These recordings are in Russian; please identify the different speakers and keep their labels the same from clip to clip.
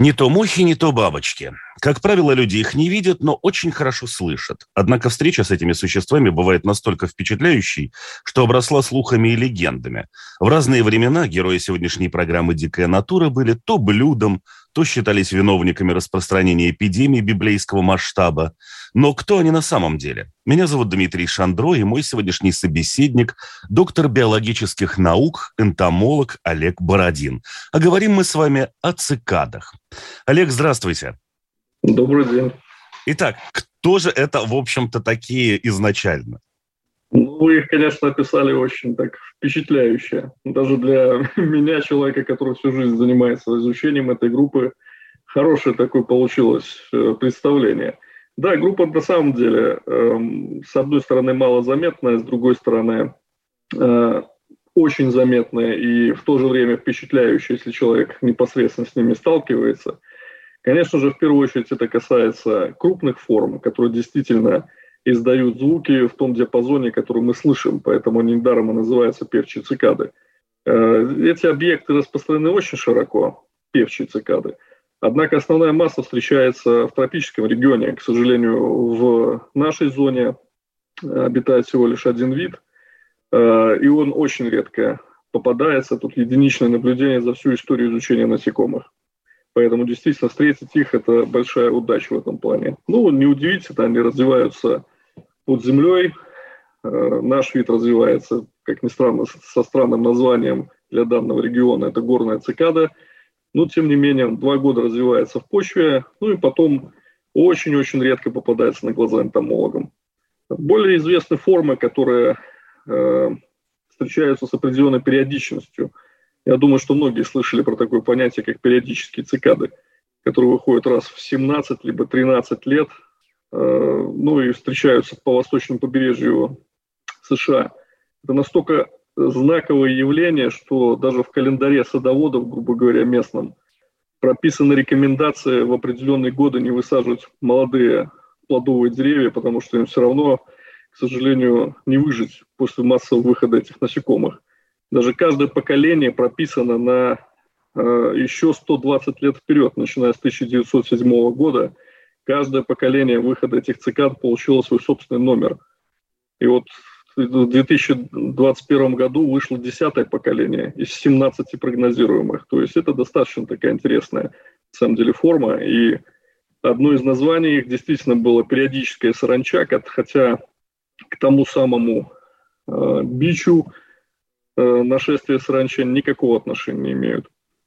Speaker 1: Не то мухи, не то бабочки. Как правило, люди их не видят, но очень хорошо слышат. Однако встреча с этими существами бывает настолько впечатляющей, что обросла слухами и легендами. В разные времена герои сегодняшней программы «Дикая натура» были то блюдом, то считались виновниками распространения эпидемии библейского масштаба. Но кто они на самом деле? Меня зовут Дмитрий Шандро, и мой сегодняшний собеседник – доктор биологических наук, энтомолог Олег Бородин. А говорим мы с вами о цикадах. Олег, здравствуйте.
Speaker 2: Добрый день.
Speaker 1: Итак, кто же это, в общем-то, такие изначально?
Speaker 2: Ну, вы их, конечно, описали очень так впечатляюще. Даже для меня, человека, который всю жизнь занимается изучением этой группы, хорошее такое получилось э, представление. Да, группа на самом деле, эм, с одной стороны, малозаметная, с другой стороны, э, очень заметная и в то же время впечатляющая, если человек непосредственно с ними сталкивается. Конечно же, в первую очередь это касается крупных форм, которые действительно издают звуки в том диапазоне, который мы слышим, поэтому они недаром и называются певчие цикады. Э, эти объекты распространены очень широко, певчие цикады. Однако основная масса встречается в тропическом регионе. К сожалению, в нашей зоне обитает всего лишь один вид, э, и он очень редко попадается. Тут единичное наблюдение за всю историю изучения насекомых. Поэтому действительно встретить их – это большая удача в этом плане. Ну, не удивительно, они развиваются под землей. Э, наш вид развивается, как ни странно, со странным названием для данного региона. Это горная цикада. Но, тем не менее, два года развивается в почве. Ну и потом очень-очень редко попадается на глаза энтомологам. Более известны формы, которые э, встречаются с определенной периодичностью – я думаю, что многие слышали про такое понятие, как периодические цикады, которые выходят раз в 17 либо 13 лет, э, ну и встречаются по восточному побережью США. Это настолько знаковое явление, что даже в календаре садоводов, грубо говоря, местном, прописаны рекомендации в определенные годы не высаживать молодые плодовые деревья, потому что им все равно, к сожалению, не выжить после массового выхода этих насекомых. Даже каждое поколение прописано на э, еще 120 лет вперед, начиная с 1907 года. Каждое поколение выхода этих цикад получило свой собственный номер. И вот в 2021 году вышло десятое поколение из 17 прогнозируемых. То есть это достаточно такая интересная, на самом деле, форма. И одно из названий их действительно было периодическая саранча, хотя к тому самому э, бичу, Э, нашествия саранчи никакого отношения не имеют.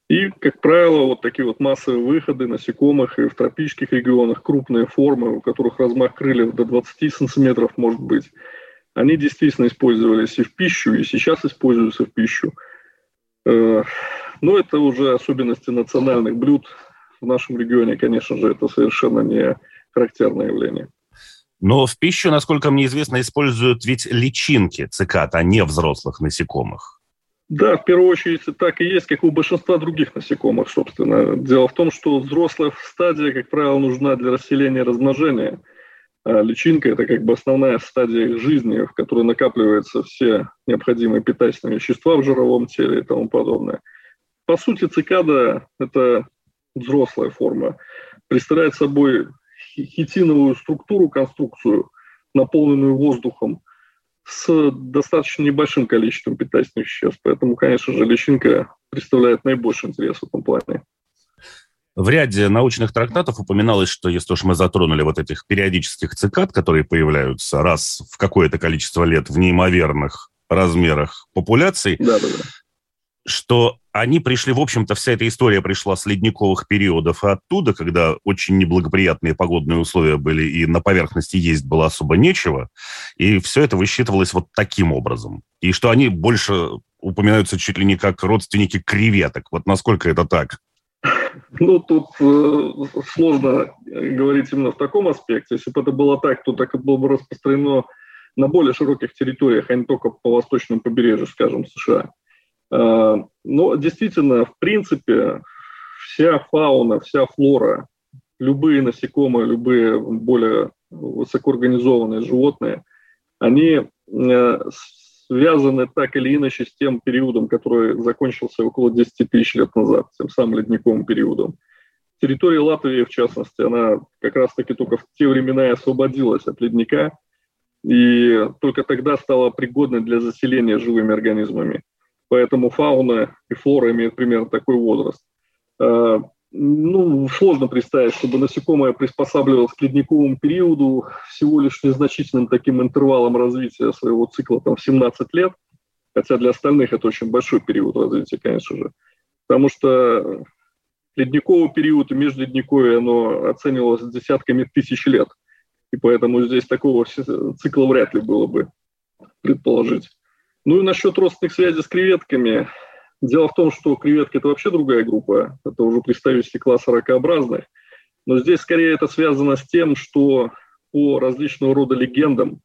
Speaker 2: И, как правило, вот такие вот массовые выходы насекомых и в тропических регионах, крупные формы, у которых размах крыльев до 20 сантиметров может быть, они действительно использовались и в пищу, и сейчас используются в пищу. Э, но это уже особенности национальных блюд. В нашем регионе, конечно же, это совершенно не характерное явление.
Speaker 1: Но в пищу, насколько мне известно, используют ведь личинки цикад, а не взрослых насекомых.
Speaker 2: Да, в первую очередь так и есть, как у большинства других насекомых, собственно. Дело в том, что взрослая стадия, как правило, нужна для расселения и размножения. А личинка – это как бы основная стадия их жизни, в которой накапливаются все необходимые питательные вещества в жировом теле и тому подобное. По сути, цикада – это взрослая форма. Представляет собой хитиновую структуру, конструкцию, наполненную воздухом, с достаточно небольшим количеством питательных веществ. Поэтому, конечно же, личинка представляет наибольший интерес в этом плане.
Speaker 1: В ряде научных трактатов упоминалось, что если уж мы затронули вот этих периодических цикад, которые появляются раз в какое-то количество лет в неимоверных размерах популяций, да, да, да что они пришли, в общем-то, вся эта история пришла с ледниковых периодов и оттуда, когда очень неблагоприятные погодные условия были, и на поверхности есть было особо нечего, и все это высчитывалось вот таким образом. И что они больше упоминаются чуть ли не как родственники креветок. Вот насколько это так?
Speaker 2: Ну, тут э, сложно говорить именно в таком аспекте. Если бы это было так, то так это было бы распространено на более широких территориях, а не только по восточному побережью, скажем, США. Э, но действительно, в принципе, вся фауна, вся флора, любые насекомые, любые более высокоорганизованные животные, они э, связаны так или иначе с тем периодом, который закончился около 10 тысяч лет назад, тем самым ледниковым периодом. Территория Латвии, в частности, она как раз-таки только в те времена и освободилась от ледника, и только тогда стала пригодной для заселения живыми организмами. Поэтому фауна и флора имеют примерно такой возраст. Ну, сложно представить, чтобы насекомое приспосабливалось к ледниковому периоду всего лишь незначительным таким интервалом развития своего цикла, там, 17 лет, хотя для остальных это очень большой период развития, конечно же, потому что ледниковый период и межледниковье, оно оценивалось десятками тысяч лет, и поэтому здесь такого цикла вряд ли было бы предположить. Ну и насчет родственных связей с креветками – Дело в том, что креветки – это вообще другая группа, это уже представители класса ракообразных. Но здесь скорее это связано с тем, что по различного рода легендам,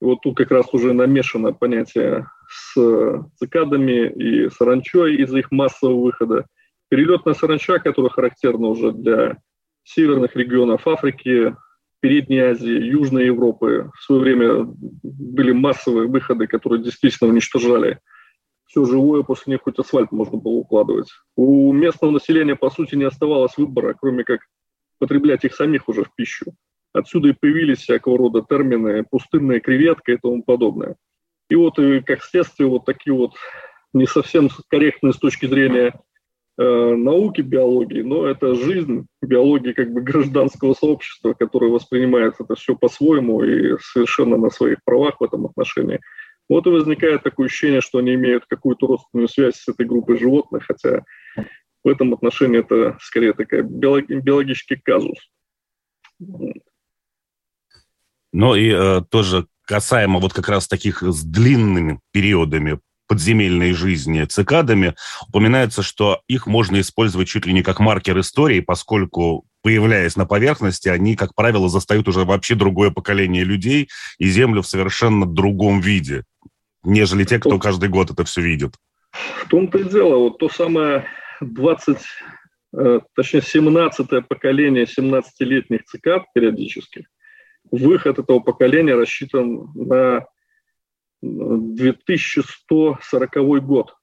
Speaker 2: вот тут как раз уже намешано понятие с цикадами и саранчой из-за их массового выхода. Перелетная саранча, которая характерна уже для северных регионов Африки, Передней Азии, Южной Европы, в свое время были массовые выходы, которые действительно уничтожали все живое, после них хоть асфальт можно было укладывать. У местного населения, по сути, не оставалось выбора, кроме как потреблять их самих уже в пищу. Отсюда и появились всякого рода термины «пустынная креветка» и тому подобное. И вот, и как следствие, вот такие вот не совсем корректные с точки зрения э, науки биологии, но это жизнь биологии как бы гражданского сообщества, которое воспринимает это все по-своему и совершенно на своих правах в этом отношении – вот и возникает такое ощущение, что они имеют какую-то родственную связь с этой группой животных, хотя в этом отношении это скорее такая биологический казус.
Speaker 1: Ну и э, тоже касаемо вот как раз таких с длинными периодами подземельной жизни цикадами, упоминается, что их можно использовать чуть ли не как маркер истории, поскольку появляясь на поверхности, они, как правило, застают уже вообще другое поколение людей и Землю в совершенно другом виде нежели те, кто каждый год это все видит.
Speaker 2: В том-то и дело, вот то самое 20, э, точнее 17 поколение 17-летних цикад периодических, выход этого поколения рассчитан на 2140 год.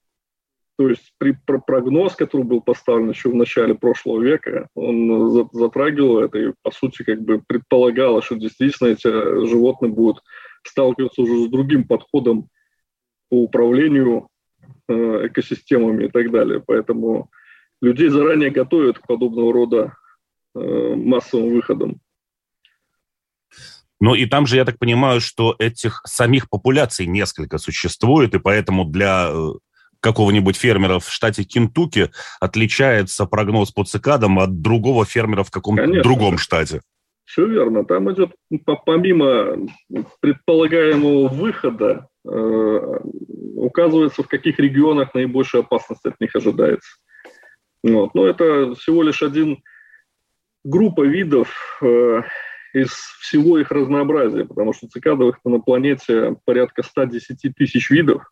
Speaker 2: То есть при прогноз, который был поставлен еще в начале прошлого века, он затрагивал это и, по сути, как бы предполагало, что действительно эти животные будут сталкиваться уже с другим подходом по управлению э, экосистемами и так далее. Поэтому людей заранее готовят к подобного рода э, массовым выходам.
Speaker 1: Ну и там же, я так понимаю, что этих самих популяций несколько существует, и поэтому для э, какого-нибудь фермера в штате Кентукки отличается прогноз по цикадам от другого фермера в каком-то другом штате.
Speaker 2: Все верно. Там идет помимо предполагаемого выхода указывается, в каких регионах наибольшая опасность от них ожидается. Вот. Но это всего лишь один группа видов э, из всего их разнообразия, потому что цикадовых на планете порядка 110 тысяч видов,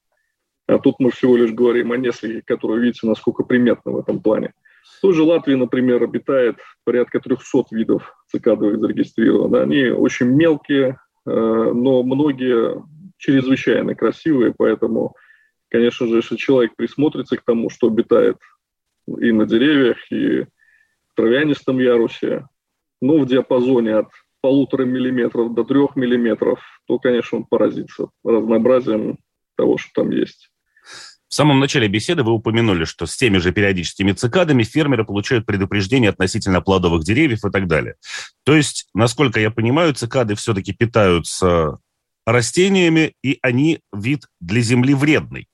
Speaker 2: а тут мы всего лишь говорим о нескольких, которые, видите, насколько приметны в этом плане. В той же Латвии, например, обитает порядка 300 видов цикадовых зарегистрировано. Они очень мелкие, э, но многие чрезвычайно красивые, поэтому, конечно же, если человек присмотрится к тому, что обитает и на деревьях, и в травянистом ярусе, но в диапазоне от полутора миллиметров до трех миллиметров, то, конечно, он поразится разнообразием того, что там есть.
Speaker 1: В самом начале беседы вы упомянули, что с теми же периодическими цикадами фермеры получают предупреждения относительно плодовых деревьев и так далее. То есть, насколько я понимаю, цикады все-таки питаются растениями, и они вид для Земли вредный?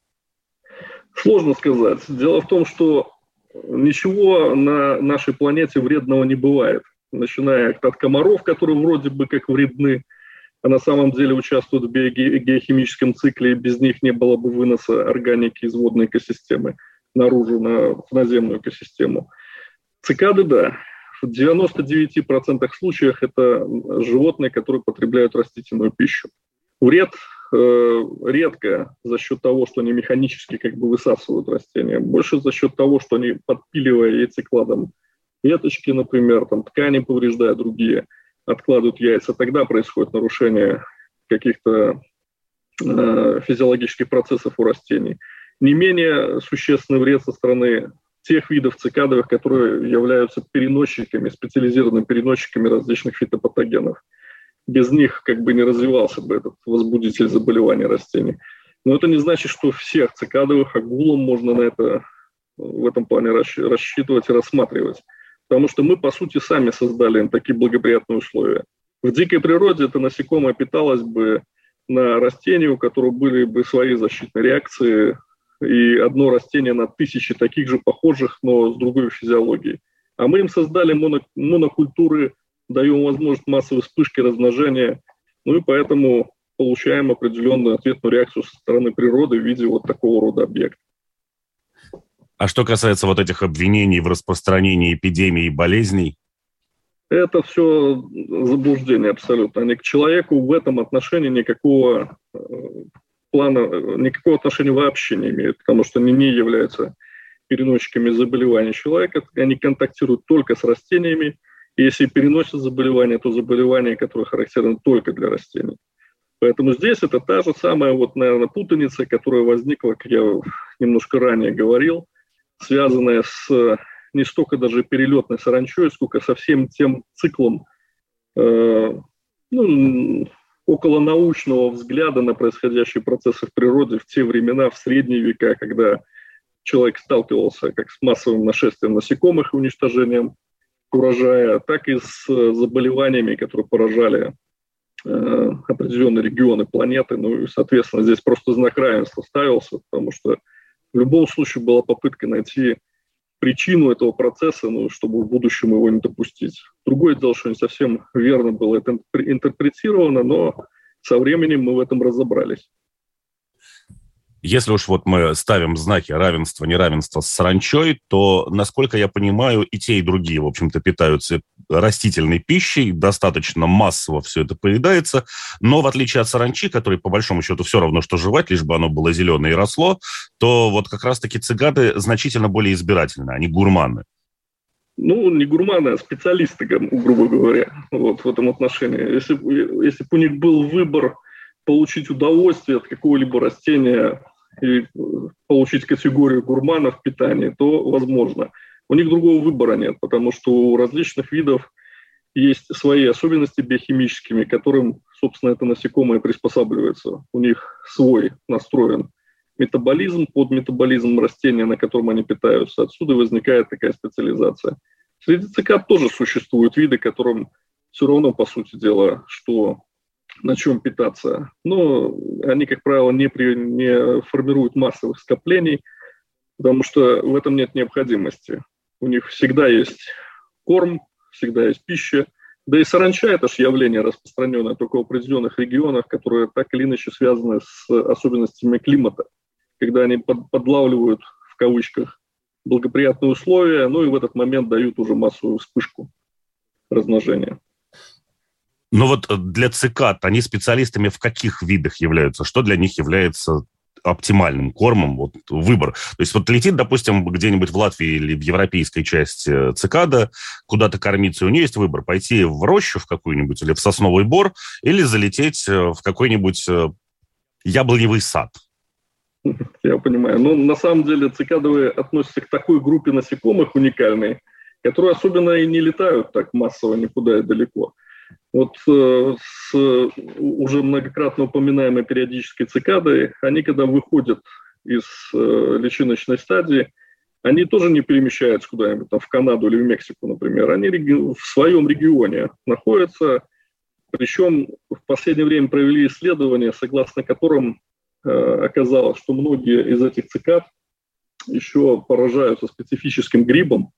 Speaker 2: Сложно сказать. Дело в том, что ничего на нашей планете вредного не бывает. Начиная от комаров, которые вроде бы как вредны, а на самом деле участвуют в геохимическом цикле, и без них не было бы выноса органики из водной экосистемы наружу на, в наземную экосистему. Цикады, да. В 99% случаях это животные, которые потребляют растительную пищу. Вред э, редко за счет того, что они механически как бы высасывают растения, больше за счет того, что они, подпиливая яйцекладом веточки, например, там, ткани повреждая другие, откладывают яйца, тогда происходит нарушение каких-то э, физиологических процессов у растений. Не менее существенный вред со стороны тех видов цикадовых, которые являются переносчиками, специализированными переносчиками различных фитопатогенов. Без них как бы не развивался бы этот возбудитель заболевания растений. Но это не значит, что всех цикадовых агулом можно на это в этом плане рассчитывать и рассматривать. Потому что мы, по сути, сами создали им такие благоприятные условия. В дикой природе это насекомое питалось бы на растении, у которого были бы свои защитные реакции, и одно растение на тысячи таких же похожих, но с другой физиологией. А мы им создали моно, монокультуры, даем возможность массовой вспышки размножения, ну и поэтому получаем определенную ответную реакцию со стороны природы в виде вот такого рода объекта.
Speaker 1: А что касается вот этих обвинений в распространении эпидемии и болезней?
Speaker 2: Это все заблуждение абсолютно. Они к человеку в этом отношении никакого э, плана э, никакого отношения вообще не имеют, потому что они не являются переносчиками заболеваний человека, они контактируют только с растениями, если переносят заболевания, то заболевания, которые характерны только для растений. Поэтому здесь это та же самая, вот, наверное, путаница, которая возникла, как я немножко ранее говорил, связанная с не столько даже перелетной саранчой, сколько со всем тем циклом э, ну, около научного взгляда на происходящие процессы в природе в те времена, в средние века, когда человек сталкивался как с массовым нашествием насекомых и уничтожением урожая, так и с заболеваниями, которые поражали э, определенные регионы планеты. Ну и, соответственно, здесь просто знак равенства ставился, потому что в любом случае была попытка найти причину этого процесса, ну, чтобы в будущем его не допустить. Другое дело, что не совсем верно было это интерпретировано, но со временем мы в этом разобрались.
Speaker 1: Если уж вот мы ставим знаки равенства, неравенства с саранчой, то, насколько я понимаю, и те, и другие, в общем-то, питаются растительной пищей, достаточно массово все это поедается, но в отличие от саранчи, который по большому счету все равно, что жевать, лишь бы оно было зеленое и росло, то вот как раз-таки цигады значительно более избирательны, они гурманы.
Speaker 2: Ну, не гурманы, а специалисты, грубо говоря, вот в этом отношении. Если, если бы у них был выбор получить удовольствие от какого-либо растения и получить категорию гурмана в питании, то возможно. У них другого выбора нет, потому что у различных видов есть свои особенности биохимическими, которым, собственно, это насекомое приспосабливается. У них свой настроен метаболизм под метаболизм растения, на котором они питаются. Отсюда возникает такая специализация. Среди цикад тоже существуют виды, которым все равно, по сути дела, что на чем питаться. Но они, как правило, не, при, не формируют массовых скоплений, потому что в этом нет необходимости. У них всегда есть корм, всегда есть пища. Да и саранча – это же явление распространенное только в определенных регионах, которые так или иначе связаны с особенностями климата, когда они под, подлавливают, в кавычках, благоприятные условия, ну и в этот момент дают уже массовую вспышку размножения.
Speaker 1: Но вот э, для цикад они специалистами в каких видах являются? Что для них является оптимальным кормом, вот выбор. То есть вот летит, допустим, где-нибудь в Латвии или в европейской части э, цикада, куда-то кормиться, и у нее есть выбор, пойти в рощу в какую-нибудь или в сосновый бор, или залететь э, в какой-нибудь яблоневый сад.
Speaker 2: Я понимаю. Ну, на самом деле цикадовые относятся к такой группе насекомых уникальной, которые особенно и не летают так массово никуда и далеко. Вот э, с уже многократно упоминаемой периодической цикадой, они когда выходят из э, личиночной стадии, они тоже не перемещаются куда-нибудь, там, в Канаду или в Мексику, например. Они в своем регионе находятся, причем в последнее время провели исследования, согласно которым э, оказалось, что многие из этих цикад еще поражаются специфическим грибом,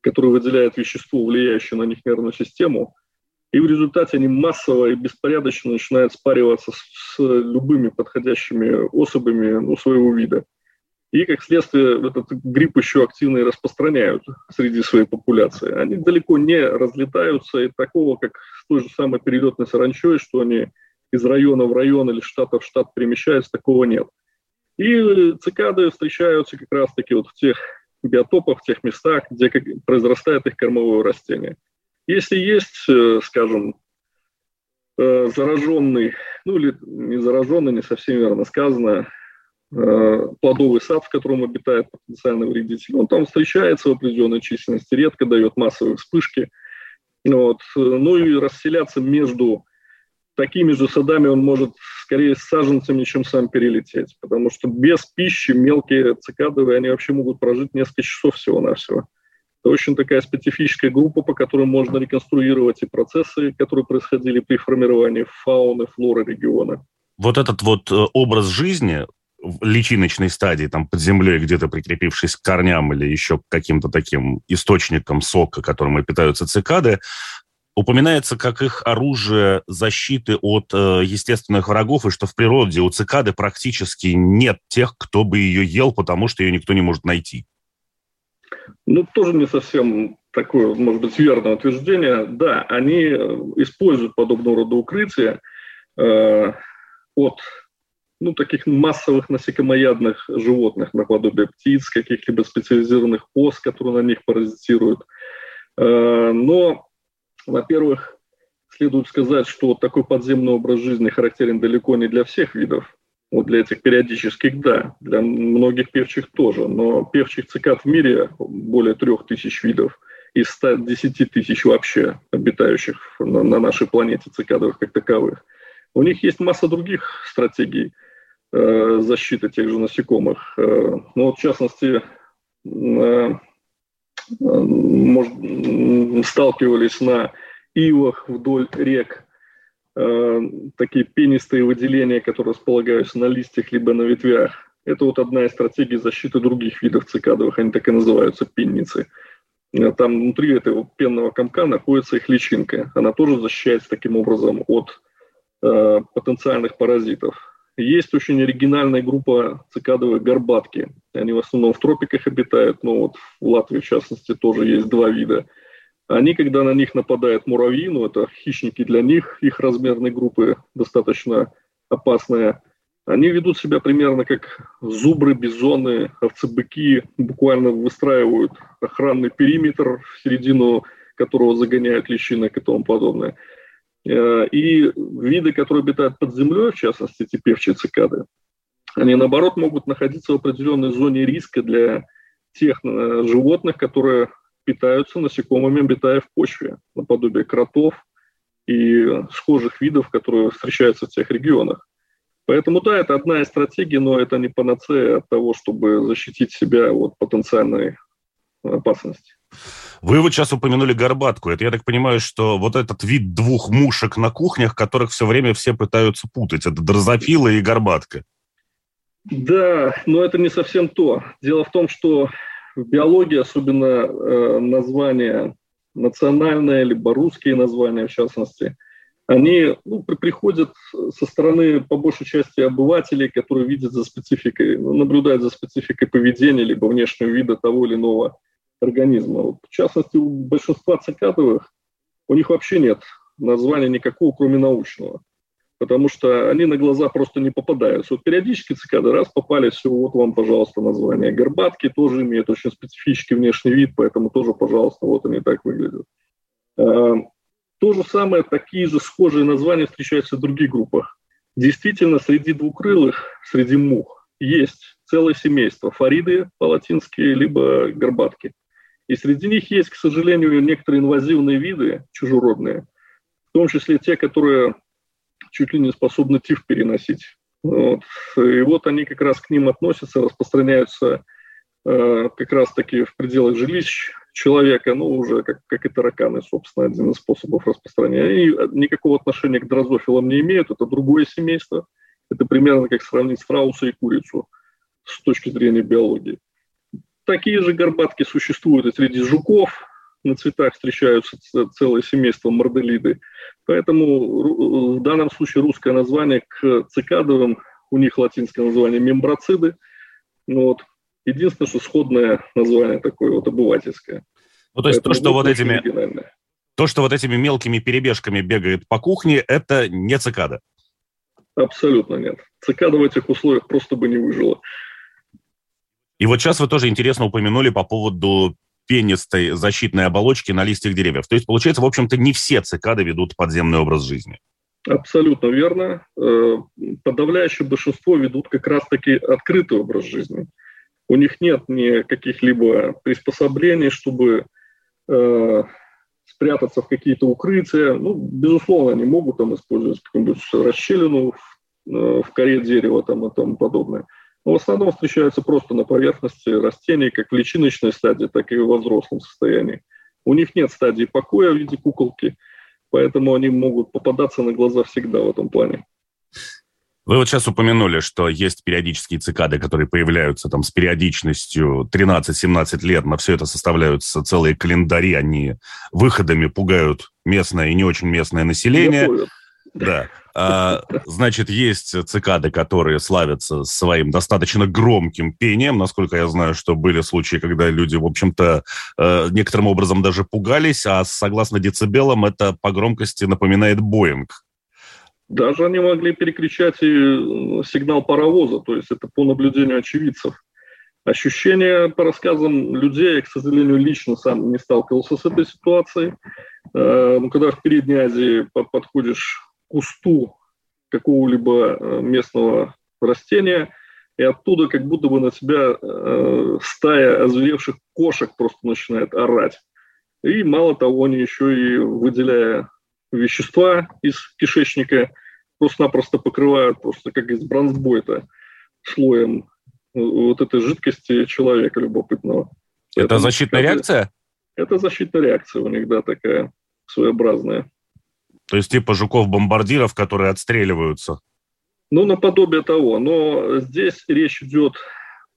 Speaker 2: который выделяет вещество, влияющее на них нервную систему – и в результате они массово и беспорядочно начинают спариваться с, с любыми подходящими особями ну, своего вида. И, как следствие, этот грипп еще активно и распространяют среди своей популяции. Они далеко не разлетаются, и такого, как с той же самой перелетной саранчой, что они из района в район или штата в штат перемещаются, такого нет. И цикады встречаются как раз-таки вот в тех биотопах, в тех местах, где произрастает их кормовое растение. Если есть, э, скажем, э, зараженный, ну или не зараженный, не совсем верно сказано, э, плодовый сад, в котором обитает потенциальный вредитель, он там встречается в определенной численности, редко дает массовые вспышки. Вот. Ну и расселяться между такими же садами он может скорее с саженцами, чем сам перелететь, потому что без пищи мелкие цикадовые, они вообще могут прожить несколько часов всего-навсего. Это очень такая специфическая группа, по которой можно реконструировать и процессы, которые происходили при формировании фауны, флоры региона.
Speaker 1: Вот этот вот э, образ жизни в личиночной стадии, там под землей, где-то прикрепившись к корням или еще к каким-то таким источникам сока, которым питаются цикады, упоминается как их оружие защиты от э, естественных врагов, и что в природе у цикады практически нет тех, кто бы ее ел, потому что ее никто не может найти.
Speaker 2: Ну, тоже не совсем такое, может быть, верное утверждение. Да, они э, используют подобного рода укрытия э, от ну, таких массовых насекомоядных животных, наподобие птиц, каких-либо специализированных ос, которые на них паразитируют. Э, но во-первых, следует сказать, что такой подземный образ жизни характерен далеко не для всех видов. Вот для этих периодических, да, для многих певчих тоже. Но певчих цикад в мире более трех тысяч видов из 110 тысяч вообще обитающих на, на нашей планете цикадовых как таковых. У них есть масса других стратегий э, защиты тех же насекомых. Э, ну вот, в частности, э, может, сталкивались на ивах вдоль рек э, такие пенистые выделения, которые располагаются на листьях либо на ветвях. Это вот одна из стратегий защиты других видов цикадовых, они так и называются пенницы. Э, там внутри этого пенного комка находится их личинка. Она тоже защищается таким образом от э, потенциальных паразитов. Есть очень оригинальная группа цикадовых горбатки. Они в основном в тропиках обитают, но вот в Латвии, в частности, тоже есть два вида. Они, когда на них нападает муравьи, ну это хищники для них, их размерной группы достаточно опасные, они ведут себя примерно как зубры, бизоны, овцы-быки, буквально выстраивают охранный периметр, в середину которого загоняют личинок и тому подобное. Э, и виды, которые обитают под землей, в частности, эти певчие цикады, они, наоборот, могут находиться в определенной зоне риска для тех э, животных, которые питаются насекомыми, обитая в почве, наподобие кротов и схожих видов, которые встречаются в тех регионах. Поэтому да, это одна из стратегий, но это не панацея от того, чтобы защитить себя от потенциальной опасности.
Speaker 1: Вы вот сейчас упомянули горбатку. Это, я так понимаю, что вот этот вид двух мушек на кухнях, которых все время все пытаются путать, это дрозофила и горбатка.
Speaker 2: Да, но это не совсем то. Дело в том, что в биологии, особенно э, названия национальные, либо русские названия, в частности, они ну, приходят со стороны, по большей части, обывателей, которые видят за спецификой, наблюдают за спецификой поведения, либо внешнего вида того или иного организма. Вот, в частности, у большинства цикадовых у них вообще нет названия никакого, кроме научного. Потому что они на глаза просто не попадаются. Вот периодически цикады раз попали, все, вот вам, пожалуйста, название. Горбатки тоже имеют очень специфический внешний вид, поэтому тоже, пожалуйста, вот они так выглядят. А, то же самое, такие же схожие названия встречаются в других группах. Действительно, среди двукрылых, среди мух, есть целое семейство. Фариды по-латински, либо горбатки. И среди них есть, к сожалению, некоторые инвазивные виды чужеродные, в том числе те, которые чуть ли не способны тиф переносить. Вот. И вот они как раз к ним относятся, распространяются э, как раз-таки в пределах жилищ человека, ну, уже как, как и тараканы, собственно, один из способов распространения. Они никакого отношения к дрозофилам не имеют, это другое семейство. Это примерно как сравнить страуса и курицу с точки зрения биологии. Такие же горбатки существуют и среди жуков, на цветах встречаются целое семейство морделиды. Поэтому в данном случае русское название к цикадовым, у них латинское название мембрациды. Ну вот. Единственное, что сходное название такое вот обывательское.
Speaker 1: Ну, то есть Поэтому то, что вот этими... То, что вот этими мелкими перебежками бегает по кухне, это не цикада?
Speaker 2: Абсолютно нет. Цикада в этих условиях просто бы не выжила.
Speaker 1: И вот сейчас вы тоже интересно упомянули по поводу пенистой защитной оболочки на листьях деревьев. То есть, получается, в общем-то, не все цикады ведут подземный образ жизни.
Speaker 2: Абсолютно верно. Э, подавляющее большинство ведут как раз-таки открытый образ жизни. У них нет ни каких-либо приспособлений, чтобы э, спрятаться в какие-то укрытия. Ну, безусловно, они могут там использовать какую-нибудь расщелину в, э, коре дерева там, и тому подобное. Но в основном встречаются просто на поверхности растений, как в личиночной стадии, так и во взрослом состоянии. У них нет стадии покоя в виде куколки, поэтому они могут попадаться на глаза всегда в этом плане.
Speaker 1: Вы вот сейчас упомянули, что есть периодические цикады, которые появляются там с периодичностью 13-17 лет. На все это составляются целые календари. Они выходами пугают местное и не очень местное население. Да. А, значит, есть цикады, которые славятся своим достаточно громким пением. Насколько я знаю, что были случаи, когда люди, в общем-то, э, некоторым образом даже пугались, а согласно децибелам это по громкости напоминает Боинг.
Speaker 2: Даже они могли перекричать и э, сигнал паровоза, то есть это по наблюдению очевидцев. Ощущение по рассказам людей, я, к сожалению, лично сам не сталкивался с этой ситуацией. Э, но когда в Передней Азии подходишь кусту какого-либо э, местного растения, и оттуда как будто бы на тебя стая озверевших кошек просто начинает орать. И мало того, они еще и выделяя вещества из кишечника просто-напросто покрывают просто как из бронзбойта слоем вот этой жидкости человека любопытного.
Speaker 1: Это Поэтому, защитная реакция?
Speaker 2: Это защитная реакция у них, да, такая своеобразная.
Speaker 1: То есть типа жуков-бомбардиров, которые отстреливаются?
Speaker 2: Ну, наподобие того. Но здесь речь идет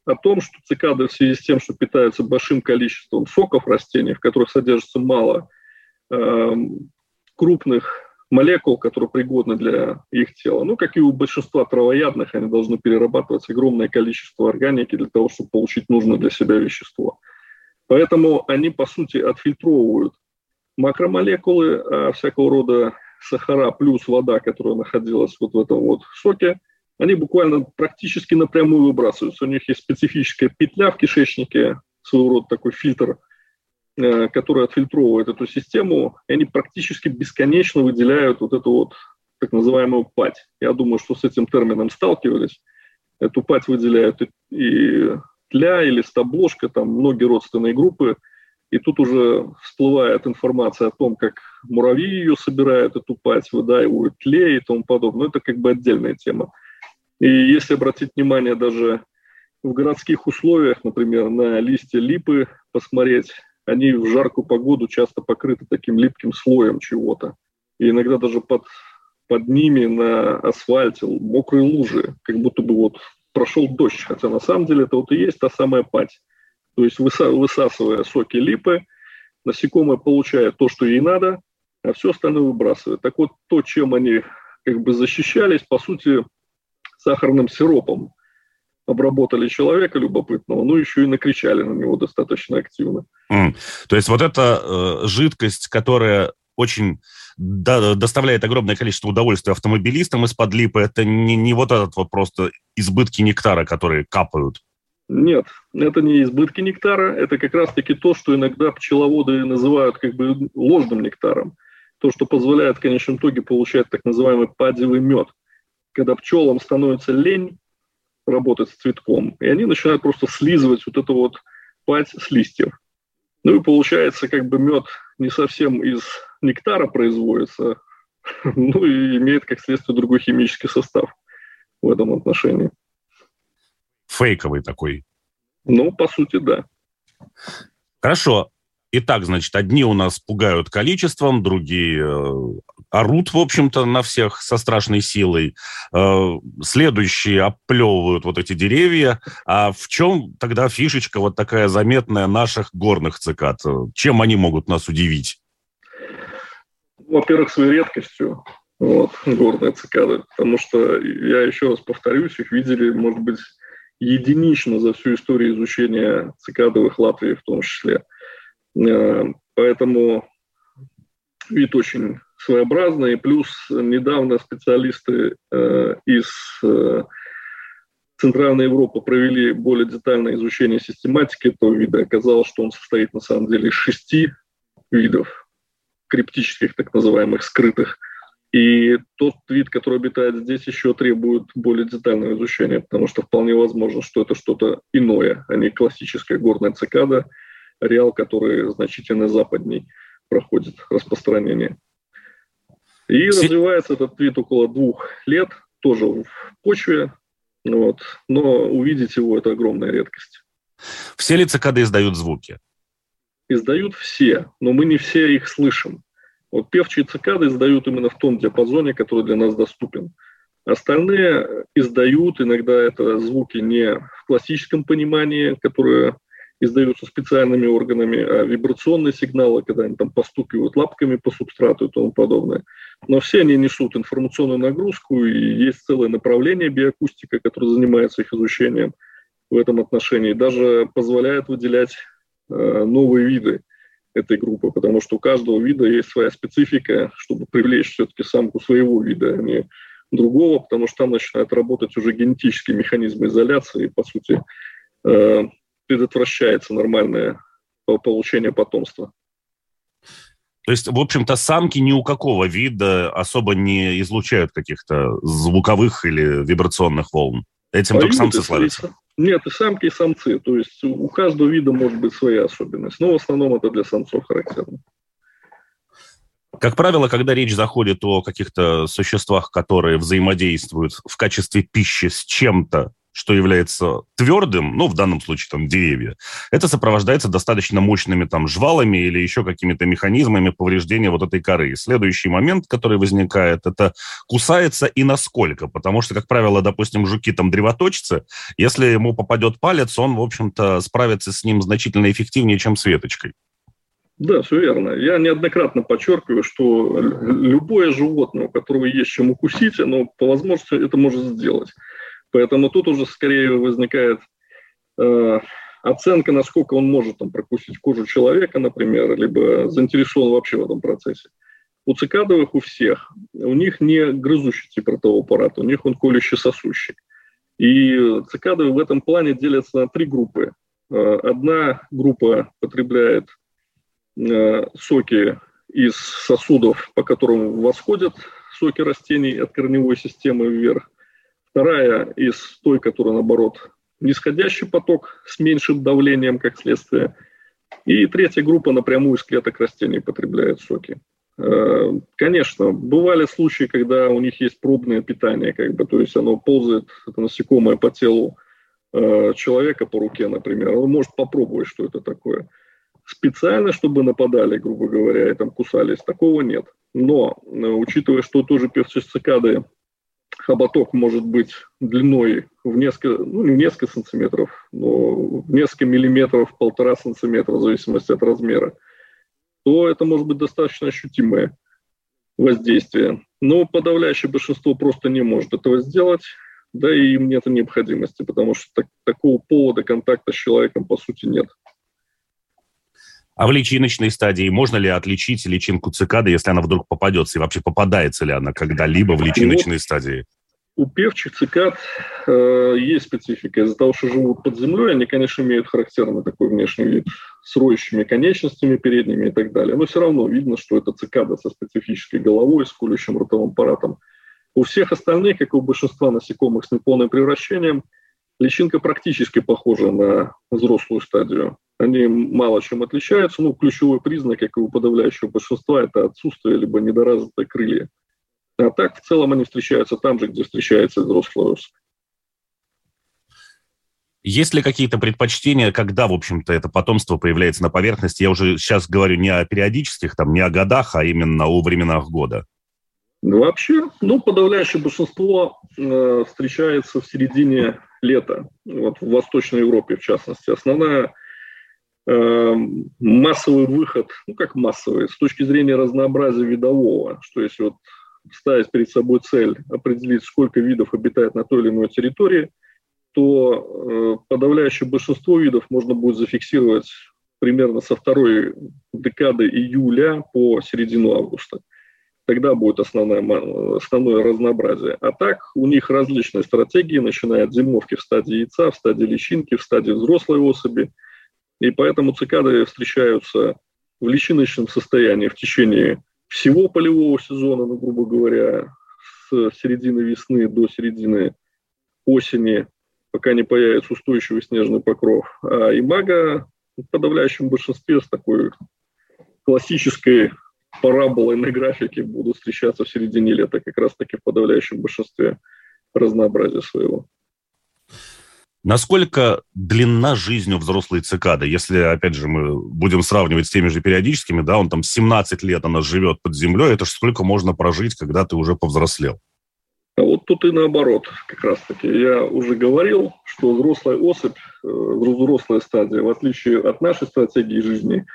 Speaker 2: о том, что цикады в связи с тем, что питаются большим количеством соков растений, в которых содержится мало э, крупных молекул, которые пригодны для их тела. Ну, как и у большинства травоядных, они должны перерабатывать огромное количество органики для того, чтобы получить нужное для себя вещество. Поэтому они, по сути, отфильтровывают макромолекулы, а всякого рода сахара плюс вода, которая находилась вот в этом вот соке, они буквально практически напрямую выбрасываются. У них есть специфическая петля в кишечнике, своего рода такой фильтр – Э, которые отфильтровывают эту систему, они практически бесконечно выделяют вот эту вот так называемую пать. Я думаю, что с этим термином сталкивались. Эту пать выделяют и тля, и листобложка, там многие родственные группы. И тут уже всплывает информация о том, как муравьи ее собирают, эту пать, выдаивают тлей и тому подобное. Но это как бы отдельная тема. И если обратить внимание даже в городских условиях, например, на листья липы, посмотреть, они в жаркую погоду часто покрыты таким липким слоем чего-то. И иногда даже под, под ними на асфальте мокрые лужи, как будто бы вот прошел дождь, хотя на самом деле это вот и есть та самая пать. То есть выса, высасывая соки липы, насекомое получает то, что ей надо, а все остальное выбрасывает. Так вот, то, чем они как бы защищались, по сути, сахарным сиропом обработали человека любопытного, ну еще и накричали на него достаточно активно.
Speaker 1: Mm. То есть вот эта э, жидкость, которая очень да, доставляет огромное количество удовольствия автомобилистам из-под липы, это не, не вот этот вот просто избытки нектара, которые капают.
Speaker 2: Нет, это не избытки нектара, это как раз-таки то, что иногда пчеловоды называют как бы ложным нектаром. То, что позволяет в конечном итоге получать так называемый падевый мед. Когда пчелам становится лень работать с цветком, и они начинают просто слизывать вот эту вот пать с листьев. Ну и получается, как бы мед не совсем из нектара производится, ну и имеет как следствие другой химический состав в этом отношении.
Speaker 1: Фейковый такой.
Speaker 2: Ну, по сути, да.
Speaker 1: Хорошо. Итак, значит, одни у нас пугают количеством, другие э, орут, в общем-то, на всех со страшной силой. Э, следующие оплевывают вот эти деревья. А в чем тогда фишечка вот такая заметная наших горных цикад? Чем они могут нас удивить?
Speaker 2: Во-первых, своей редкостью, вот, горные цикады, потому что, я еще раз повторюсь, их видели, может быть, единично за всю историю изучения цикадовых Латвии в том числе. Э, поэтому вид очень своеобразный. Плюс недавно специалисты э, из э, Центральной Европы провели более детальное изучение систематики этого вида. Оказалось, что он состоит на самом деле из шести видов криптических, так называемых, скрытых. И тот вид, который обитает здесь, еще требует более детального изучения, потому что вполне возможно, что это что-то иное, а не классическая горная цикада, реал, который значительно западней проходит распространение. И развивается этот вид около двух лет, тоже в почве, вот. Но увидеть его – это огромная редкость.
Speaker 1: Все ли цикады издают звуки?
Speaker 2: Издают все, но мы не все их слышим. Вот певчие цикады издают именно в том диапазоне, который для нас доступен. Остальные издают, иногда это звуки не в классическом понимании, которые издаются специальными органами, а вибрационные сигналы, когда они там постукивают лапками по субстрату и тому подобное. Но все они несут информационную нагрузку, и есть целое направление биоакустика, которое занимается их изучением в этом отношении. Даже позволяет выделять э, новые виды этой группы, потому что у каждого вида есть своя специфика, чтобы привлечь все-таки самку своего вида, а не другого, потому что там начинают работать уже генетические механизмы изоляции, и, по сути, э, предотвращается нормальное получение потомства.
Speaker 1: То есть, в общем-то, самки ни у какого вида особо не излучают каких-то звуковых или вибрационных волн. Этим а только самцы славятся.
Speaker 2: Нет, и самки, и самцы. То есть у каждого вида может быть своя особенность. Но в основном это для самцов характерно.
Speaker 1: Как правило, когда речь заходит о каких-то существах, которые взаимодействуют в качестве пищи с чем-то, что является твердым, ну, в данном случае там деревья, это сопровождается достаточно мощными там жвалами или еще какими-то механизмами повреждения вот этой коры. Следующий момент, который возникает, это кусается и насколько, потому что, как правило, допустим, жуки там древоточцы, если ему попадет палец, он, в общем-то, справится с ним значительно эффективнее, чем с веточкой.
Speaker 2: Да, все верно. Я неоднократно подчеркиваю, что любое животное, у которого есть чем укусить, оно по возможности это может сделать. Поэтому тут уже скорее возникает э, оценка, насколько он может там, прокусить кожу человека, например, либо заинтересован вообще в этом процессе. У цикадовых у всех, у них не грызущий тип ротового аппарата, у них он колюще-сосущий. И цикады в этом плане делятся на три группы. Э, одна группа потребляет э, соки из сосудов, по которым восходят соки растений от корневой системы вверх. Вторая из той, которая, наоборот, нисходящий поток с меньшим давлением, как следствие. И третья группа напрямую из клеток растений потребляет соки. Э, конечно, бывали случаи, когда у них есть пробное питание, как бы, то есть оно ползает, это насекомое по телу э, человека по руке, например, он может попробовать, что это такое. Специально, чтобы нападали, грубо говоря, и там кусались, такого нет. Но, э, учитывая, что тоже цикады хоботок может быть длиной в несколько, ну не в несколько сантиметров, но в несколько миллиметров, полтора сантиметра, в зависимости от размера, то это может быть достаточно ощутимое воздействие. Но подавляющее большинство просто не может этого сделать, да и им нет необходимости, потому что так, такого повода контакта с человеком по сути нет.
Speaker 1: А в личиночной стадии можно ли отличить личинку цикады, если она вдруг попадется? И вообще попадается ли она когда-либо в личиночной стадии?
Speaker 2: У певчих цикад э, есть специфика. Из-за того, что живут под землей, они, конечно, имеют характерный такой внешний вид с роющими конечностями передними и так далее. Но все равно видно, что это цикада со специфической головой, с колющим ротовым аппаратом. У всех остальных, как и у большинства насекомых с неполным превращением, личинка практически похожа на взрослую стадию. Они мало чем отличаются. Ну, ключевой признак, как и у подавляющего большинства, это отсутствие либо недоразвитые крылья. А так, в целом, они встречаются там же, где встречается взрослый особь.
Speaker 1: Есть ли какие-то предпочтения, когда, в общем-то, это потомство появляется на поверхности? Я уже сейчас говорю не о периодических, там, не о годах, а именно о временах года.
Speaker 2: Вообще, ну, подавляющее большинство э, встречается в середине лета, вот в Восточной Европе в частности. Основная э, массовый выход, ну как массовый, с точки зрения разнообразия видового, что если вот ставить перед собой цель определить, сколько видов обитает на той или иной территории, то подавляющее большинство видов можно будет зафиксировать примерно со второй декады июля по середину августа. Тогда будет основное, основное разнообразие. А так у них различные стратегии, начиная от зимовки в стадии яйца, в стадии личинки, в стадии взрослой особи. И поэтому цикады встречаются в личиночном состоянии в течение всего полевого сезона, ну, грубо говоря, с середины весны до середины осени, пока не появится устойчивый снежный покров. А имага в подавляющем большинстве с такой классической параболой на графике будут встречаться в середине лета, как раз-таки в подавляющем большинстве разнообразия своего.
Speaker 1: Насколько длинна жизнь у взрослой цикады? Если, опять же, мы будем сравнивать с теми же периодическими, да, он там 17 лет, она живет под землей, это же сколько можно прожить, когда ты уже повзрослел?
Speaker 2: А вот тут и наоборот, как раз-таки. Я уже говорил, что взрослая особь, э, взрослая стадия, в отличие от нашей стратегии жизни,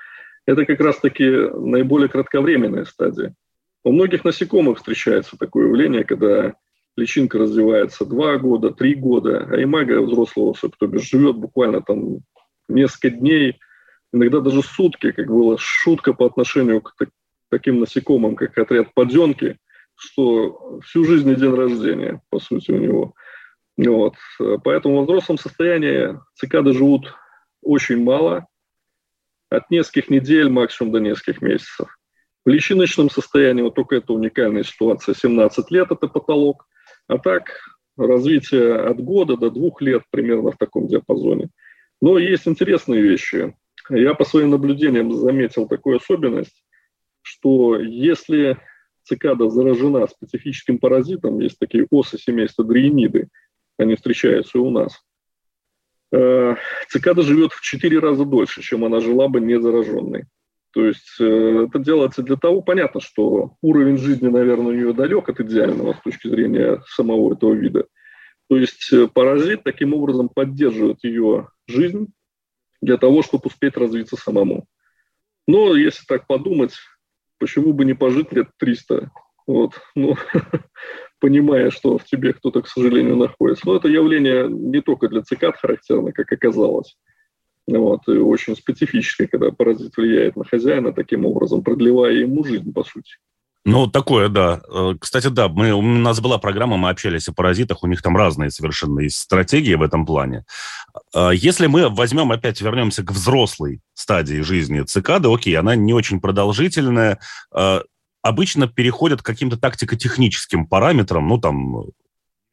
Speaker 2: это как раз-таки наиболее кратковременная стадия. У многих насекомых встречается такое явление, когда личинка развивается два года, три года, а имага взрослого особь, то бишь живет буквально там несколько дней, иногда даже сутки, как была шутка по отношению к таким насекомым, как отряд подзенки – что всю жизнь и день рождения, по сути, у него. Вот. Поэтому в взрослом состоянии цикады живут очень мало, от нескольких недель максимум до нескольких месяцев. В личиночном состоянии вот только это уникальная ситуация. 17 лет – это потолок. А так развитие от года до двух лет примерно в таком диапазоне. Но есть интересные вещи. Я по своим наблюдениям заметил такую особенность, что если цикада заражена специфическим паразитом, есть такие осы семейства дриениды, они встречаются и у нас. Э, цикада живет в 4 раза дольше, чем она жила бы не зараженной. То есть э, это делается для того, понятно, что уровень жизни, наверное, у нее далек от идеального с точки зрения самого этого вида. То есть э, паразит таким образом поддерживает ее жизнь для того, чтобы успеть развиться самому. Но если так подумать, почему бы не пожить лет 300? Вот, ну, понимая, что в тебе кто-то, к сожалению, находится. Но это явление не только для цикад характерно, как оказалось. Вот, и очень специфическое, когда паразит влияет на хозяина таким образом, продлевая ему жизнь, по сути.
Speaker 1: Ну, такое, да. Э, кстати, да, мы, у нас была программа, мы общались о паразитах, у них там разные совершенно стратегии в этом плане. А если мы возьмем, опять вернемся к взрослой стадии жизни цикады, окей, она не очень продолжительная, а, обычно переходят к каким-то тактико-техническим параметрам, ну, там,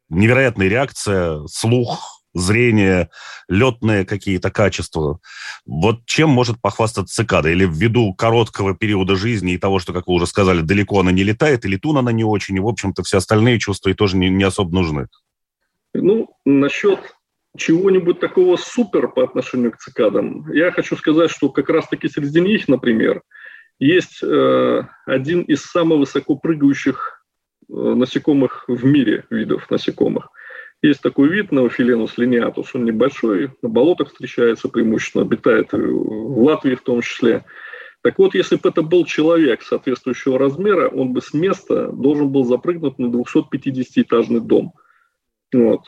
Speaker 1: невероятная реакция, слух, зрение, летные какие-то качества. Вот чем может похвастаться цикада? Или ввиду короткого периода жизни и того, что, как вы уже сказали, далеко она не летает, и летун она не очень, и, в общем-то, все остальные чувства и тоже не, не особо нужны?
Speaker 2: Ну, насчет чего-нибудь такого супер по отношению к цикадам, я хочу сказать, что как раз-таки среди них, например, есть э, один из самых высоко прыгающих э, насекомых в мире, видов насекомых – есть такой вид Неофиленус линиатус, он небольшой, на болотах встречается преимущественно, обитает в Латвии в том числе. Так вот, если бы это был человек соответствующего размера, он бы с места должен был запрыгнуть на 250-этажный дом. Вот.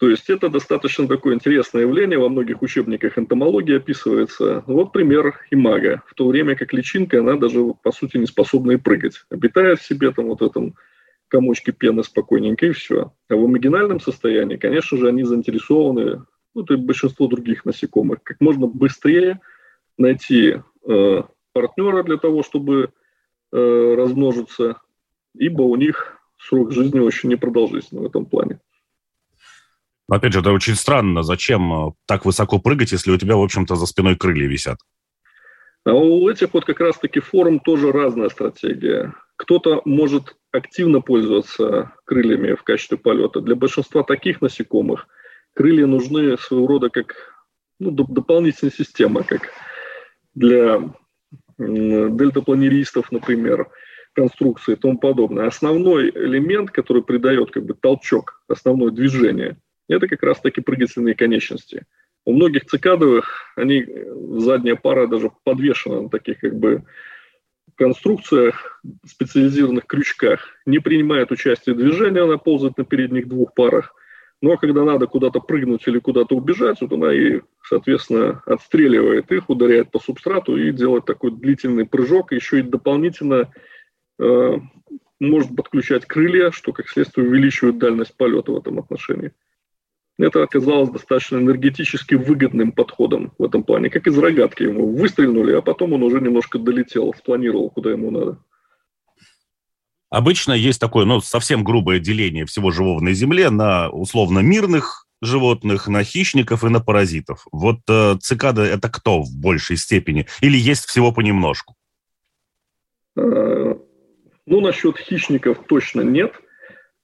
Speaker 2: То есть это достаточно такое интересное явление, во многих учебниках энтомологии описывается. Вот пример имага. В то время как личинка, она даже, по сути, не способна и прыгать. Обитает в себе там вот этом комочки пены спокойненько и все. А в маргинальном состоянии, конечно же, они заинтересованы, ну, и большинство других насекомых, как можно быстрее найти э, партнера для того, чтобы э, размножиться, ибо у них срок жизни очень непродолжительный в этом плане.
Speaker 1: Опять же, это очень странно. Зачем э, так высоко прыгать, если у тебя, в общем-то, за спиной крылья висят?
Speaker 2: А у этих вот как раз-таки форм тоже разная стратегия. Кто-то может активно пользоваться крыльями в качестве полета. Для большинства таких насекомых крылья нужны своего рода как ну, дополнительная система, как для дельтапланеристов, например, конструкции и тому подобное. Основной элемент, который придает как бы толчок, основное движение, это как раз-таки прыгательные конечности. У многих цикадовых они задняя пара даже подвешена на таких как бы конструкциях, специализированных крючках, не принимает участие в движении, она ползает на передних двух парах. Но когда надо куда-то прыгнуть или куда-то убежать, вот она и, соответственно, отстреливает их, ударяет по субстрату и делает такой длительный прыжок, еще и дополнительно э, может подключать крылья, что, как следствие, увеличивает дальность полета в этом отношении. Это оказалось достаточно энергетически выгодным подходом в этом плане, как из рогатки ему выстрелили, а потом он уже немножко долетел, спланировал, куда ему надо.
Speaker 1: Обычно есть такое, ну, совсем грубое деление всего живого на Земле на условно мирных животных, на хищников и на паразитов. Вот э, цикады это кто в большей степени? Или есть всего понемножку?
Speaker 2: А, ну, насчет хищников точно нет.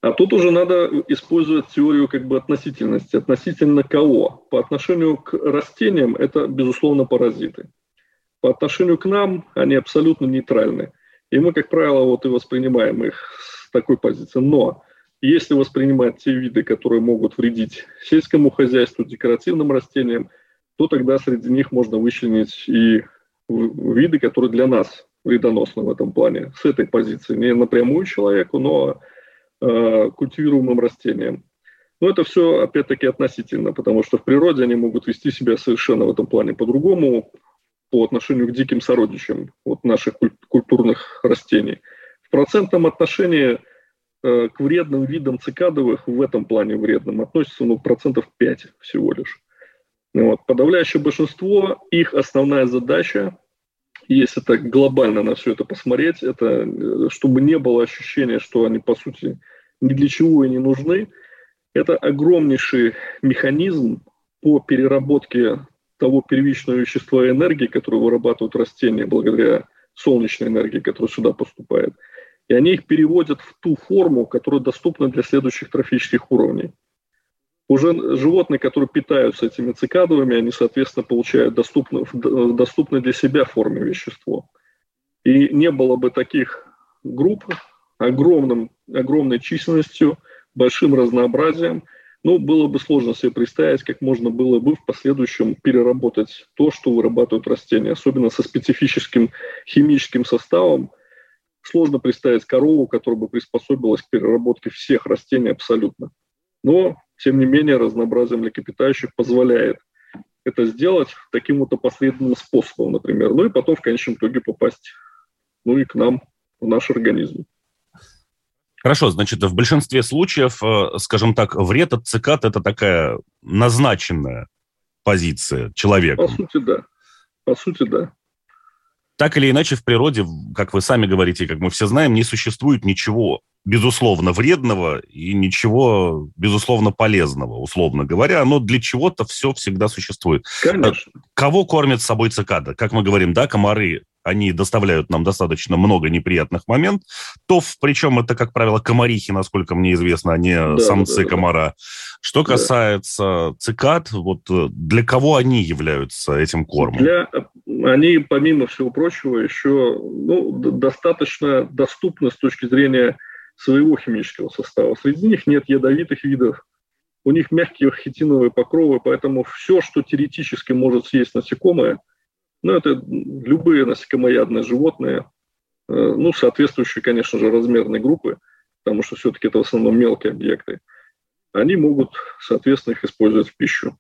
Speaker 2: А тут уже надо использовать теорию как бы относительности. Относительно кого? По отношению к растениям это, безусловно, паразиты. По отношению к нам они абсолютно нейтральны. И мы, как правило, вот и воспринимаем их с такой позиции. Но если воспринимать те виды, которые могут вредить сельскому хозяйству, декоративным растениям, то тогда среди них можно вычленить и виды, которые для нас вредоносны в этом плане, с этой позиции. Не напрямую человеку, но э, культивируемым растениям. Но это все, опять-таки, относительно, потому что в природе они могут вести себя совершенно в этом плане по-другому, по отношению к диким сородичам вот наших культурных растений. В процентном отношении э, к вредным видам цикадовых в этом плане вредным относится ну, процентов 5 всего лишь. Вот. Подавляющее большинство, их основная задача, если так глобально на все это посмотреть, это э, чтобы не было ощущения, что они по сути ни для чего и не нужны, это огромнейший механизм по переработке того первичного вещества и энергии, которую вырабатывают растения благодаря солнечной энергии, которая сюда поступает. И они их переводят в ту форму, которая доступна для следующих трофических уровней. Уже животные, которые питаются этими цикадовыми, они, соответственно, получают доступно, доступное для себя форме вещество. И не было бы таких групп огромным, огромной численностью, большим разнообразием – ну, было бы сложно себе представить, как можно было бы в последующем переработать то, что вырабатывают растения, особенно со специфическим химическим составом. Сложно представить корову, которая бы приспособилась к переработке всех растений абсолютно. Но, тем не менее, разнообразие млекопитающих позволяет это сделать таким вот последним способом, например. Ну и потом в конечном итоге попасть ну и к нам, в наш организм.
Speaker 1: Хорошо, значит, в большинстве случаев, э, скажем так, вред от цикад – это такая назначенная позиция человека.
Speaker 2: По сути, да. По сути, да.
Speaker 1: Так или иначе, в природе, как вы сами говорите, как мы все знаем, не существует ничего, безусловно, вредного и ничего, безусловно, полезного, условно говоря. Но для чего-то все всегда существует.
Speaker 2: Конечно.
Speaker 1: Кого кормят с собой цикада? Как мы говорим, да, комары они доставляют нам достаточно много неприятных моментов, то, причем это, как правило, комарихи, насколько мне известно, а не да, самцы да, комара. Да. Что касается да. цикад, вот э, для кого они являются этим кормом?
Speaker 2: Для, они, помимо всего прочего, еще ну, достаточно доступны с точки зрения своего химического состава. Среди них нет ядовитых видов, у них мягкие хитиновые покровы, поэтому все, что теоретически может съесть насекомое – ну, это любые насекомоядные животные, э, ну, соответствующие, конечно же, размерной группы, потому что все-таки это в основном мелкие объекты, они могут, соответственно, их использовать в пищу.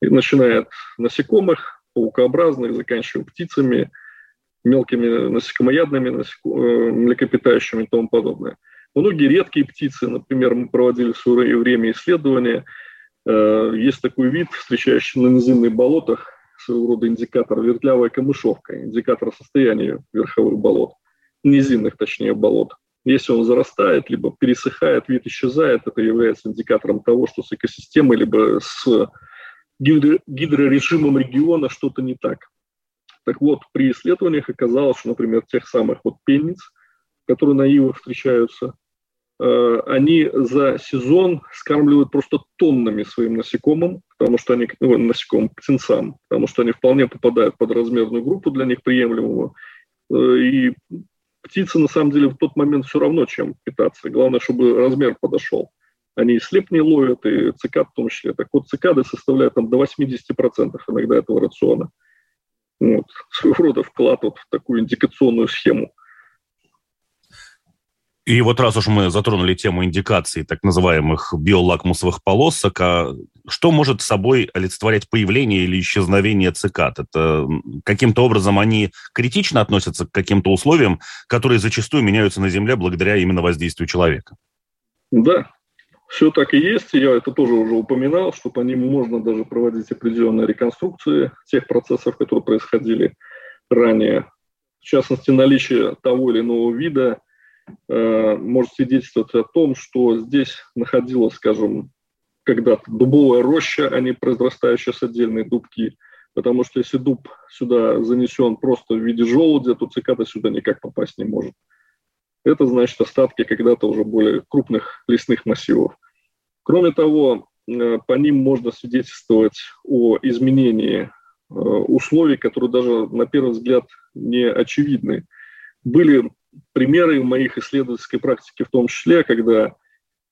Speaker 2: И начиная от насекомых, паукообразных, заканчивая птицами, мелкими насекомоядными насеко... Э, млекопитающими и тому подобное. Многие редкие птицы, например, мы проводили в свое время исследования, э, есть такой вид, встречающийся на низинных болотах, своего рода индикатор, вертлявая камышовка, индикатор состояния верховых болот, низинных, точнее, болот. Если он зарастает, либо пересыхает, вид исчезает, это является индикатором того, что с экосистемой, либо с гидро гидрорежимом региона что-то не так. Так вот, при исследованиях оказалось, что, например, тех самых вот пенниц, которые на ивах встречаются, они за сезон скармливают просто тоннами своим насекомым, потому что они, ну, насекомым, птенцам, потому что они вполне попадают под размерную группу для них приемлемую. Э, и птицы, на самом деле, в тот момент все равно чем питаться. Главное, чтобы размер подошел. Они и слеп ловят, и цикад в том числе. Так вот, цикады составляют там до 80% иногда этого рациона. Вот. Своего рода вклад вот в такую индикационную схему –
Speaker 1: И вот раз уж мы затронули тему индикаций так называемых биолакмусовых полосок, а что может собой олицетворять появление или исчезновение цикад? Это каким-то образом они критично относятся к каким-то условиям, которые зачастую меняются на Земле благодаря именно воздействию человека?
Speaker 2: Да, все так и есть. Я это тоже уже упоминал, что по ним можно даже проводить определенные реконструкции тех процессов, которые происходили ранее. В частности, наличие того или иного вида может свидетельствовать о том, что здесь находилась, скажем, когда-то дубовая роща, а не произрастающие с отдельные дубки. Потому что если дуб сюда занесен просто в виде желудя, то цикада сюда никак попасть не может. Это значит остатки когда-то уже более крупных лесных массивов. Кроме того, э, по ним можно свидетельствовать о изменении э, условий, которые даже на первый взгляд не очевидны. Были примеры в моих исследовательской практике в том числе, когда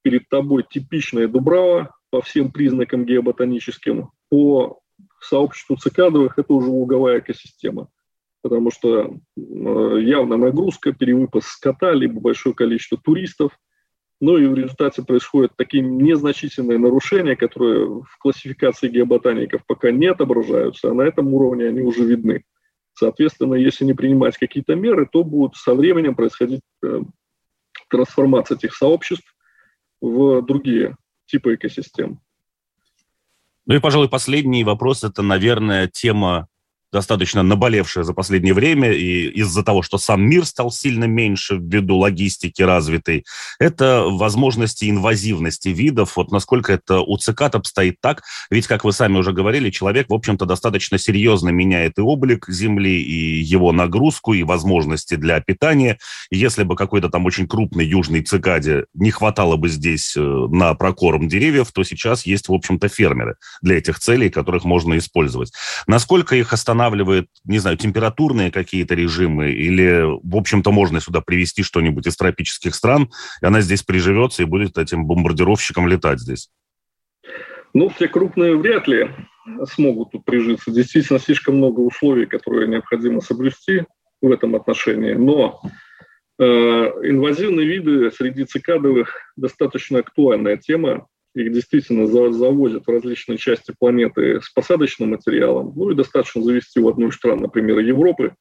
Speaker 2: перед тобой типичная дубрава по всем признакам геоботаническим, по сообществу цикадовых это уже луговая экосистема, потому что э, явно нагрузка, перевыпас скота, либо большое количество туристов, ну и в результате происходят такие незначительные нарушения, которые в классификации геоботаников пока не отображаются, а на этом уровне они уже видны. Соответственно, если не принимать какие-то меры, то будет со временем происходить э, трансформация этих сообществ в другие типы экосистем.
Speaker 1: Ну и, пожалуй, последний вопрос – это, наверное, тема достаточно наболевшая за последнее время, и из-за того, что сам мир стал сильно меньше ввиду логистики развитой, это возможности инвазивности видов, вот насколько это у цикад обстоит так, ведь, как вы сами уже говорили, человек, в общем-то, достаточно серьезно меняет и облик Земли, и его нагрузку, и возможности для питания. Если бы какой-то там очень крупной южной цикаде не хватало бы здесь э, на прокорм деревьев, то сейчас есть, в общем-то, фермеры для этих целей, которых можно использовать. Насколько их останавливать устанавливает, не знаю, температурные какие-то режимы, или, в общем-то, можно сюда привезти что-нибудь из тропических стран, и она здесь приживется и будет этим бомбардировщиком летать здесь?
Speaker 2: Ну, все крупные вряд ли смогут тут прижиться. Действительно, слишком много условий, которые необходимо соблюсти в этом отношении. Но э, инвазивные виды среди цикадовых достаточно актуальная тема. Их действительно завозят в различные части планеты с посадочным материалом. Ну и достаточно завести в одну из стран, например, Европы,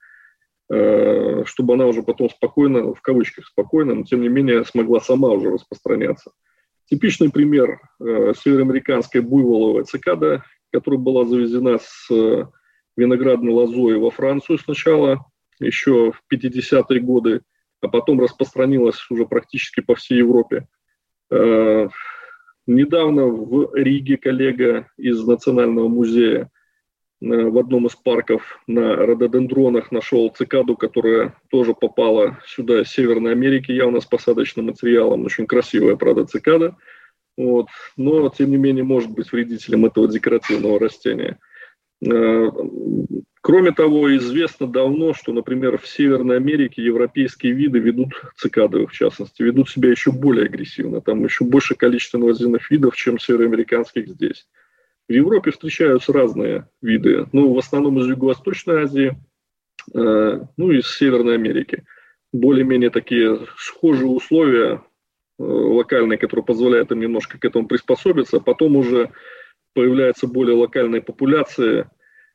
Speaker 2: э, чтобы она уже потом спокойно, в кавычках спокойно, но тем не менее смогла сама уже распространяться. Типичный пример э, североамериканская буйволовая цикада, которая была завезена с э, виноградной лозой во Францию сначала, еще в 50-е годы, а потом распространилась уже практически по всей Европе. Недавно в Риге коллега из Национального музея э, в одном из парков на рододендронах нашел цикаду, которая тоже попала сюда из Северной Америки, явно с посадочным материалом. Очень красивая, правда, цикада. Вот. Но, тем не менее, может быть вредителем этого декоративного растения. Кроме того, известно давно, что, например, в Северной Америке европейские виды ведут, цикады в частности, ведут себя еще более агрессивно. Там еще больше количество инвазивных видов, чем североамериканских здесь. В Европе встречаются разные виды, ну, в основном из Юго-Восточной Азии, э, ну, из Северной Америки. Более-менее такие схожие условия э, локальные, которые позволяют им немножко к этому приспособиться. Потом уже появляются более локальные популяции –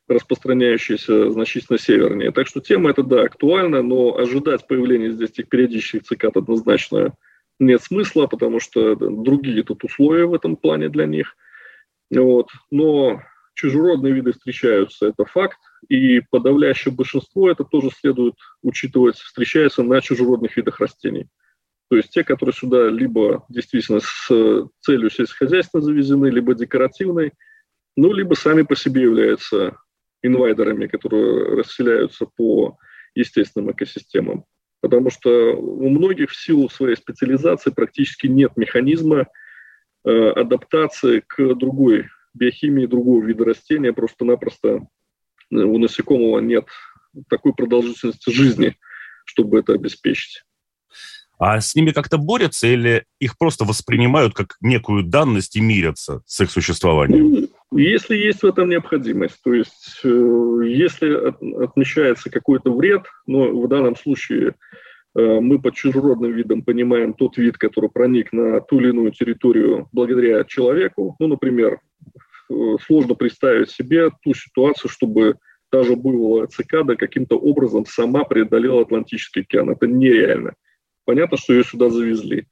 Speaker 2: распространяющиеся значительно севернее. Так что тема эта, да, актуальна, но ожидать появления здесь этих периодических цикад однозначно нет смысла, потому что другие тут условия в этом плане для них. Вот. Но чужеродные виды встречаются, это факт, и подавляющее большинство, это тоже следует учитывать, встречается на чужеродных видах растений. То есть те, которые сюда либо действительно с целью сельскохозяйственной завезены, либо декоративной, ну, либо сами по себе являются инвайдерами, которые расселяются по естественным экосистемам. Потому что у многих в силу своей специализации практически нет механизма э, адаптации к другой биохимии, другого вида растения. Просто-напросто э, у насекомого нет такой продолжительности жизни, чтобы это обеспечить.
Speaker 1: А с ними как-то борются или их просто воспринимают как некую данность и мирятся с их существованием? Ну,
Speaker 2: если есть в этом необходимость, то есть э, если отмечается какой-то вред, но в данном случае Э, мы под чужеродным видом понимаем тот вид, который проник на ту или иную территорию благодаря человеку. Ну, например, э, сложно представить себе ту ситуацию, чтобы даже бывалая цикада каким-то образом сама преодолела Атлантический океан. Это нереально. Понятно, что ее сюда завезли.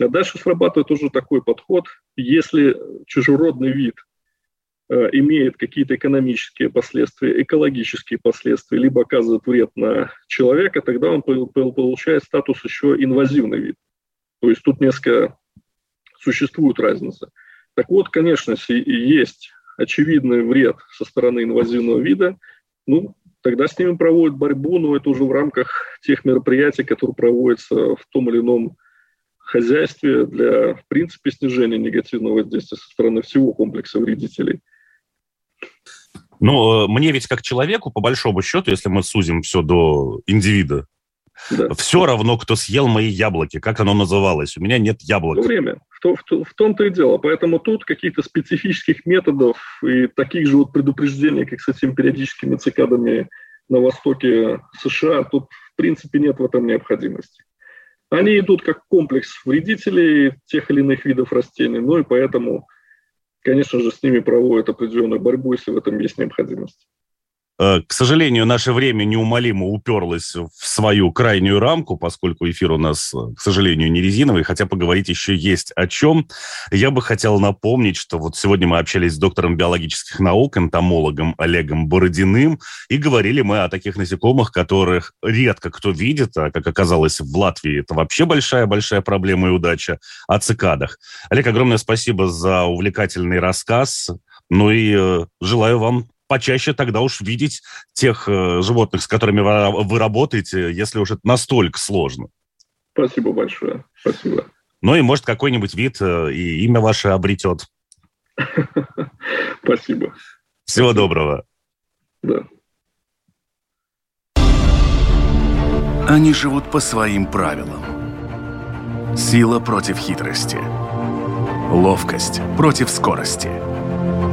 Speaker 2: А дальше срабатывает уже такой подход. Если чужеродный вид имеет какие-то экономические последствия, экологические последствия, либо оказывает вред на человека, тогда он получает статус еще инвазивный вид. То есть тут несколько существует разница. Так вот, конечно, есть очевидный вред со стороны инвазивного вида, ну, тогда с ними проводят борьбу, но это уже в рамках тех мероприятий, которые проводятся в том или ином хозяйстве для, в принципе, снижения негативного воздействия со стороны всего комплекса вредителей.
Speaker 1: Но э, мне ведь как человеку, по большому счету, если мы сузим все до индивида, да. все равно, кто съел мои яблоки, как оно называлось. У меня нет яблок.
Speaker 2: Все время. В, в, в том-то и дело. Поэтому тут каких-то специфических методов и таких же вот предупреждений, как с этими периодическими цикадами на востоке США, тут в принципе нет в этом необходимости. Они идут как комплекс вредителей тех или иных видов растений, ну и поэтому конечно же, с ними проводят определенную борьбу, если в этом есть необходимость.
Speaker 1: Э, к сожалению, наше время неумолимо уперлось в свою крайнюю рамку, поскольку эфир у нас, э, к сожалению, не резиновый, хотя поговорить еще есть о чем. Я бы хотел напомнить, что вот сегодня мы общались с доктором биологических наук, энтомологом Олегом Бородиным, и говорили мы о таких насекомых, которых редко кто видит, а, как оказалось, в Латвии это вообще большая-большая проблема и удача, о цикадах. Олег, огромное спасибо за увлекательный рассказ. Ну и э, желаю вам почаще тогда уж видеть тех э, животных, с которыми вы, работаете, если уж это настолько сложно.
Speaker 2: Спасибо большое. Спасибо.
Speaker 1: Ну и, может, какой-нибудь вид э, и имя ваше обретет.
Speaker 2: Спасибо.
Speaker 1: Всего доброго.
Speaker 2: Да.
Speaker 3: Они живут по своим правилам. Сила против хитрости. Ловкость против скорости.